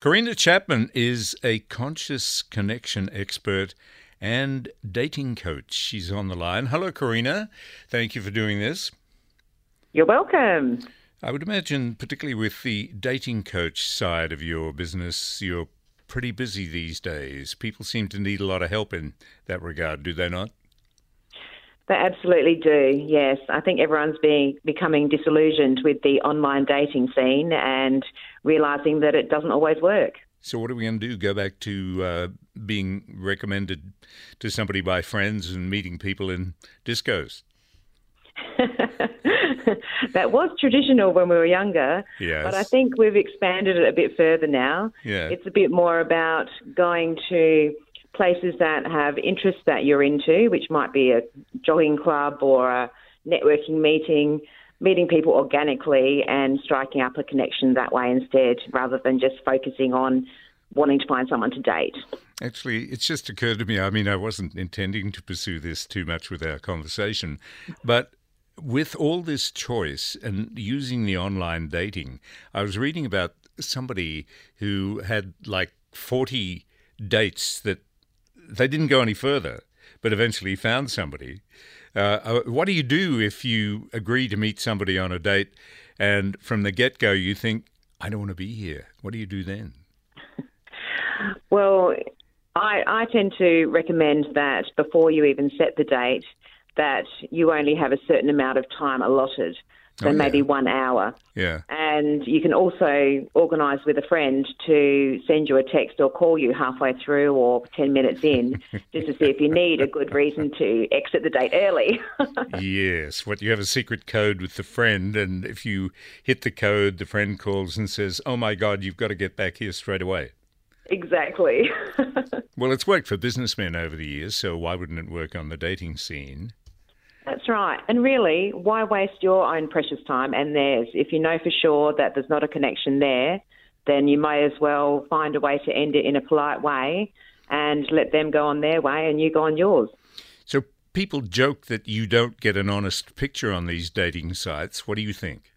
Karina Chapman is a conscious connection expert and dating coach. She's on the line. Hello, Karina. Thank you for doing this. You're welcome. I would imagine, particularly with the dating coach side of your business, you're pretty busy these days. People seem to need a lot of help in that regard, do they not? They absolutely do, yes. I think everyone's being, becoming disillusioned with the online dating scene and realising that it doesn't always work. So, what are we going to do? Go back to uh, being recommended to somebody by friends and meeting people in discos? that was traditional when we were younger, yes. but I think we've expanded it a bit further now. Yeah. It's a bit more about going to places that have interests that you're into, which might be a jogging club or a networking meeting, meeting people organically and striking up a connection that way instead, rather than just focusing on wanting to find someone to date. Actually, it's just occurred to me. I mean, I wasn't intending to pursue this too much with our conversation, but with all this choice and using the online dating, I was reading about somebody who had like 40 dates that they didn't go any further, but eventually found somebody. Uh, uh, what do you do if you agree to meet somebody on a date and from the get go you think, I don't want to be here? What do you do then? Well, I, I tend to recommend that before you even set the date, that you only have a certain amount of time allotted so oh, maybe one hour. Yeah. And you can also organise with a friend to send you a text or call you halfway through or 10 minutes in just to see if you need a good reason to exit the date early. yes. What you have a secret code with the friend, and if you hit the code, the friend calls and says, Oh my God, you've got to get back here straight away. Exactly. well, it's worked for businessmen over the years, so why wouldn't it work on the dating scene? That's right. And really, why waste your own precious time and theirs? If you know for sure that there's not a connection there, then you may as well find a way to end it in a polite way and let them go on their way and you go on yours. So people joke that you don't get an honest picture on these dating sites. What do you think?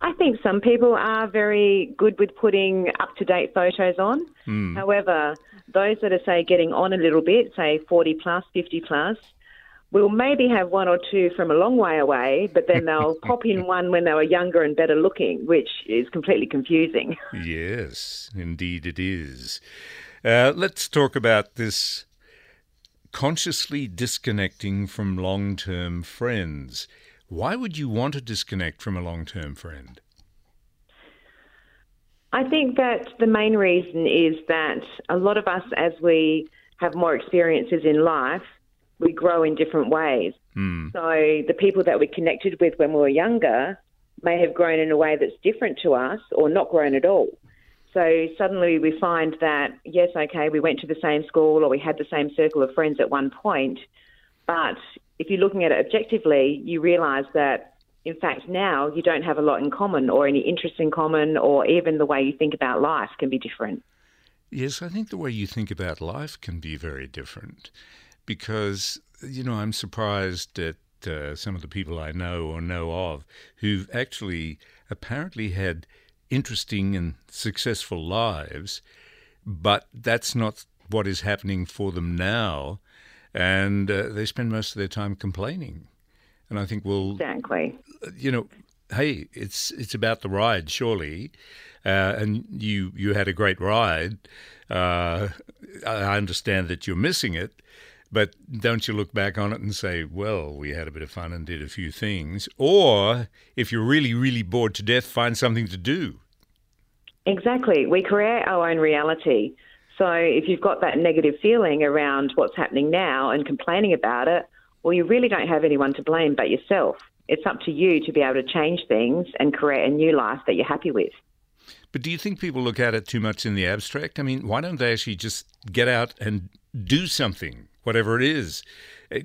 I think some people are very good with putting up to date photos on. Mm. However, those that are, say, getting on a little bit, say 40 plus, 50 plus, we'll maybe have one or two from a long way away, but then they'll pop in one when they were younger and better looking, which is completely confusing. Yes, indeed it is. Uh, let's talk about this consciously disconnecting from long term friends. Why would you want to disconnect from a long term friend? I think that the main reason is that a lot of us, as we have more experiences in life, we grow in different ways. Mm. So the people that we connected with when we were younger may have grown in a way that's different to us or not grown at all. So suddenly we find that, yes, okay, we went to the same school or we had the same circle of friends at one point, but if you're looking at it objectively, you realise that in fact now you don't have a lot in common or any interests in common or even the way you think about life can be different. Yes, I think the way you think about life can be very different because, you know, I'm surprised at uh, some of the people I know or know of who've actually apparently had interesting and successful lives, but that's not what is happening for them now. And uh, they spend most of their time complaining. And I think, well, exactly. You know, hey, it's it's about the ride, surely. Uh, and you you had a great ride. Uh, I understand that you're missing it, but don't you look back on it and say, well, we had a bit of fun and did a few things? Or if you're really, really bored to death, find something to do. Exactly. We create our own reality. So if you've got that negative feeling around what's happening now and complaining about it, well, you really don't have anyone to blame but yourself. It's up to you to be able to change things and create a new life that you're happy with. But do you think people look at it too much in the abstract? I mean, why don't they actually just get out and do something? Whatever it is,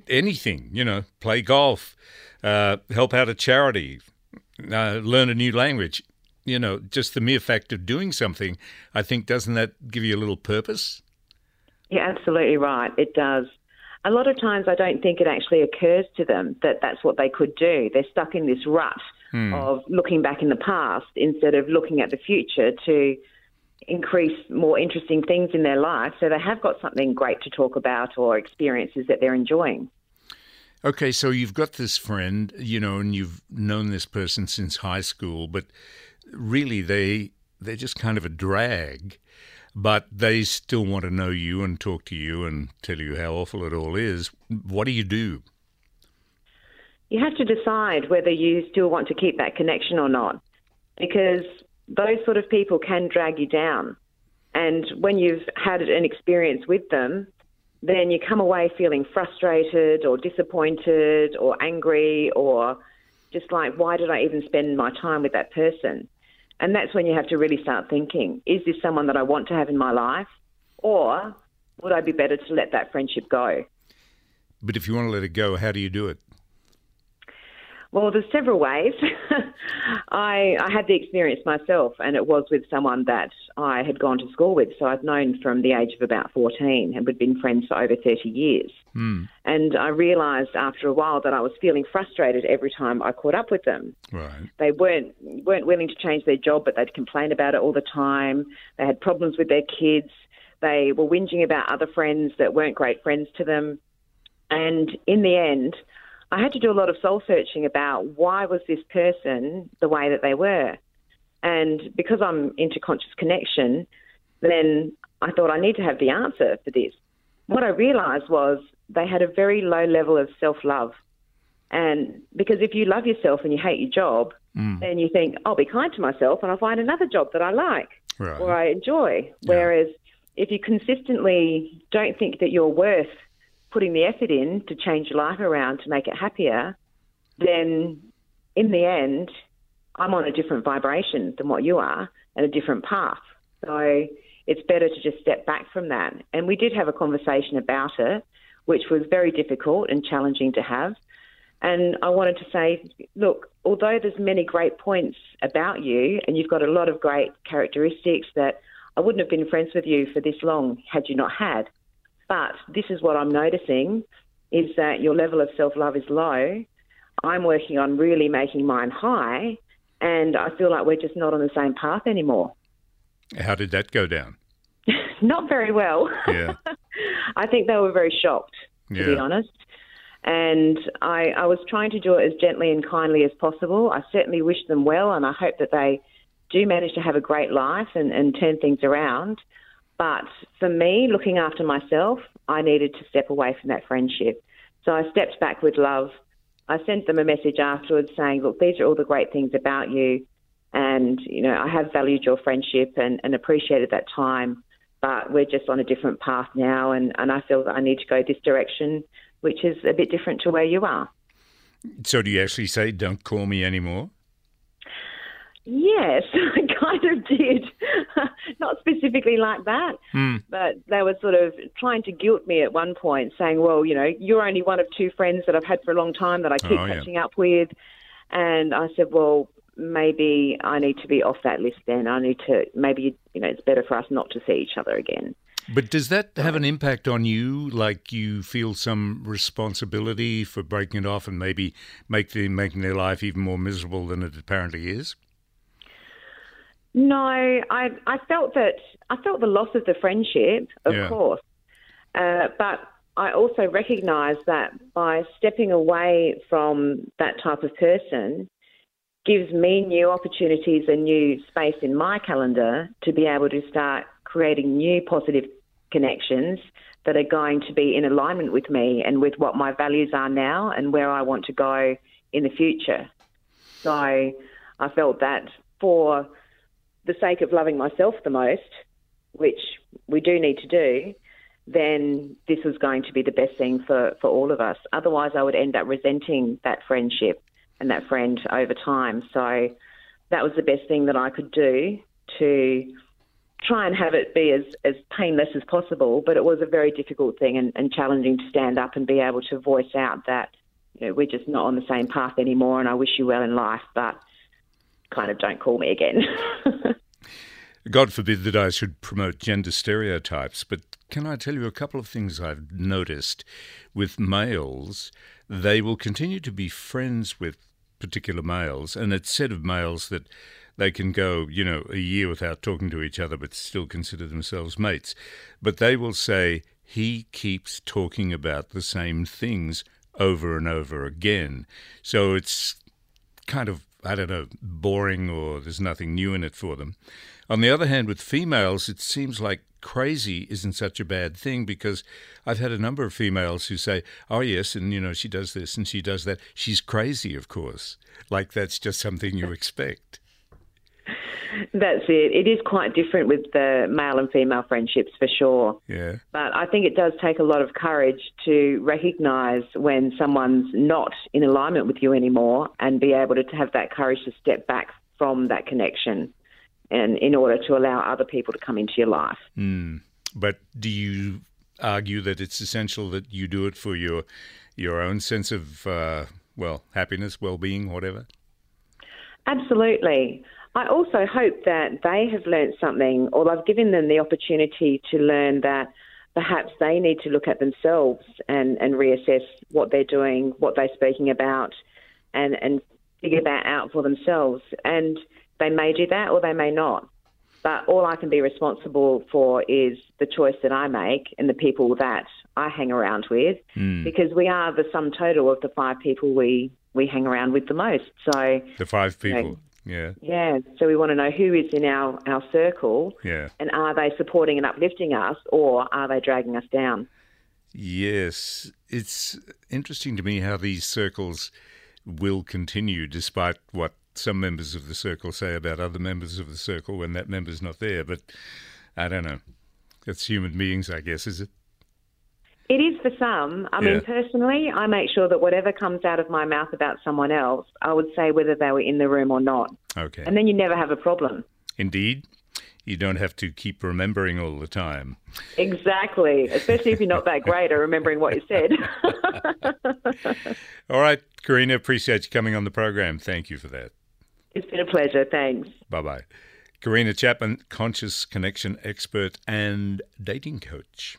anything, you know, play golf, uh, help out a charity, uh, learn a new language. You know, just the mere fact of doing something, I think, doesn't that give you a little purpose? You're absolutely right. It does. A lot of times, I don't think it actually occurs to them that that's what they could do. They're stuck in this rut hmm. of looking back in the past instead of looking at the future to increase more interesting things in their life so they have got something great to talk about or experiences that they're enjoying. Okay, so you've got this friend, you know, and you've known this person since high school, but really they they're just kind of a drag, but they still want to know you and talk to you and tell you how awful it all is. What do you do? You have to decide whether you still want to keep that connection or not, because those sort of people can drag you down. And when you've had an experience with them, then you come away feeling frustrated or disappointed or angry or just like, why did I even spend my time with that person? And that's when you have to really start thinking is this someone that I want to have in my life? Or would I be better to let that friendship go? But if you want to let it go, how do you do it? Well, there's several ways. I, I had the experience myself, and it was with someone that I had gone to school with. So I'd known from the age of about 14 and we'd been friends for over 30 years. Mm. And I realised after a while that I was feeling frustrated every time I caught up with them. Right. They weren't weren't willing to change their job, but they'd complain about it all the time. They had problems with their kids. They were whinging about other friends that weren't great friends to them. And in the end, I had to do a lot of soul searching about why was this person the way that they were. And because I'm into conscious connection, then I thought I need to have the answer for this. What I realized was they had a very low level of self love. And because if you love yourself and you hate your job, mm. then you think, I'll be kind to myself and I'll find another job that I like right. or I enjoy. Yeah. Whereas if you consistently don't think that you're worth putting the effort in to change your life around to make it happier, then in the end, I'm on a different vibration than what you are and a different path. So it's better to just step back from that. And we did have a conversation about it, which was very difficult and challenging to have. And I wanted to say, look, although there's many great points about you and you've got a lot of great characteristics that I wouldn't have been friends with you for this long had you not had. But this is what I'm noticing is that your level of self love is low. I'm working on really making mine high, and I feel like we're just not on the same path anymore. How did that go down? not very well. Yeah. I think they were very shocked, to yeah. be honest. And I, I was trying to do it as gently and kindly as possible. I certainly wish them well, and I hope that they do manage to have a great life and, and turn things around. But for me, looking after myself, I needed to step away from that friendship. So I stepped back with love. I sent them a message afterwards saying, look, these are all the great things about you. And, you know, I have valued your friendship and, and appreciated that time. But we're just on a different path now. And, and I feel that I need to go this direction, which is a bit different to where you are. So do you actually say, don't call me anymore? Yes, I kind of did. Not specifically like that, mm. but they were sort of trying to guilt me at one point, saying, well, you know, you're only one of two friends that I've had for a long time that I keep oh, catching yeah. up with. And I said, well, maybe I need to be off that list then. I need to, maybe, you know, it's better for us not to see each other again. But does that have an impact on you? Like you feel some responsibility for breaking it off and maybe make the, making their life even more miserable than it apparently is? No, I I felt that I felt the loss of the friendship, of Yeah. course, uh, but I also recognised that by stepping away from that type of person gives me new opportunities and new space in my calendar to be able to start creating new positive connections that are going to be in alignment with me and with what my values are now and where I want to go in the future. So I felt that for the sake of loving myself the most, which we do need to do, then this was going to be the best thing for, for all of us. Otherwise, I would end up resenting that friendship and that friend over time. So that was the best thing that I could do to try and have it be as, as painless as possible. But it was a very difficult thing and, and challenging to stand up and be able to voice out that you know, we're just not on the same path anymore and I wish you well in life, but kind of don't call me again. God forbid that I should promote gender stereotypes, but can I tell you a couple of things I've noticed with males? They will continue to be friends with particular males, and it's said of males that they can go, you know, a year without talking to each other, but still consider themselves mates. But they will say, he keeps talking about the same things over and over again. So it's kind of, I don't know, boring or there's nothing new in it for them. On the other hand, with females, it seems like crazy isn't such a bad thing because I've had a number of females who say, "Oh yes, and you know she does this and she does that. She's crazy, of course. Like that's just something you expect." That's it. It is quite different with the male and female friendships for sure. Yeah. But I think it does take a lot of courage to recognise when someone's not in alignment with you anymore and be able to have that courage to step back from that connection and in order to allow other people to come into your life. Mm. But do you argue that it's essential that you do it for your your own sense of uh, well happiness, well being, whatever? Absolutely. I also hope that they have learned something, or I've given them the opportunity to learn that perhaps they need to look at themselves and, and reassess what they're doing, what they're speaking about, and, and figure that out for themselves. And they may do that or they may not. But all I can be responsible for is the choice that I make and the people that I hang around with, mm. because we are the sum total of the five people we, we hang around with the most. So the five people. You know, yeah. Yeah. So we want to know who is in our, our circle. Yeah. And are they supporting and uplifting us or are they dragging us down? Yes. It's interesting to me how these circles will continue despite what some members of the circle say about other members of the circle when that member's not there. But I don't know. It's human beings, I guess, is it? It is for some. I yeah. mean, personally, I make sure that whatever comes out of my mouth about someone else, I would say whether they were in the room or not. Okay. And then you never have a problem. Indeed. You don't have to keep remembering all the time. Exactly, especially if you're not that great at remembering what you said. all right, Karina, appreciate you coming on the program. Thank you for that. It's been a pleasure. Thanks. Bye bye. Karina Chapman, conscious connection expert and dating coach.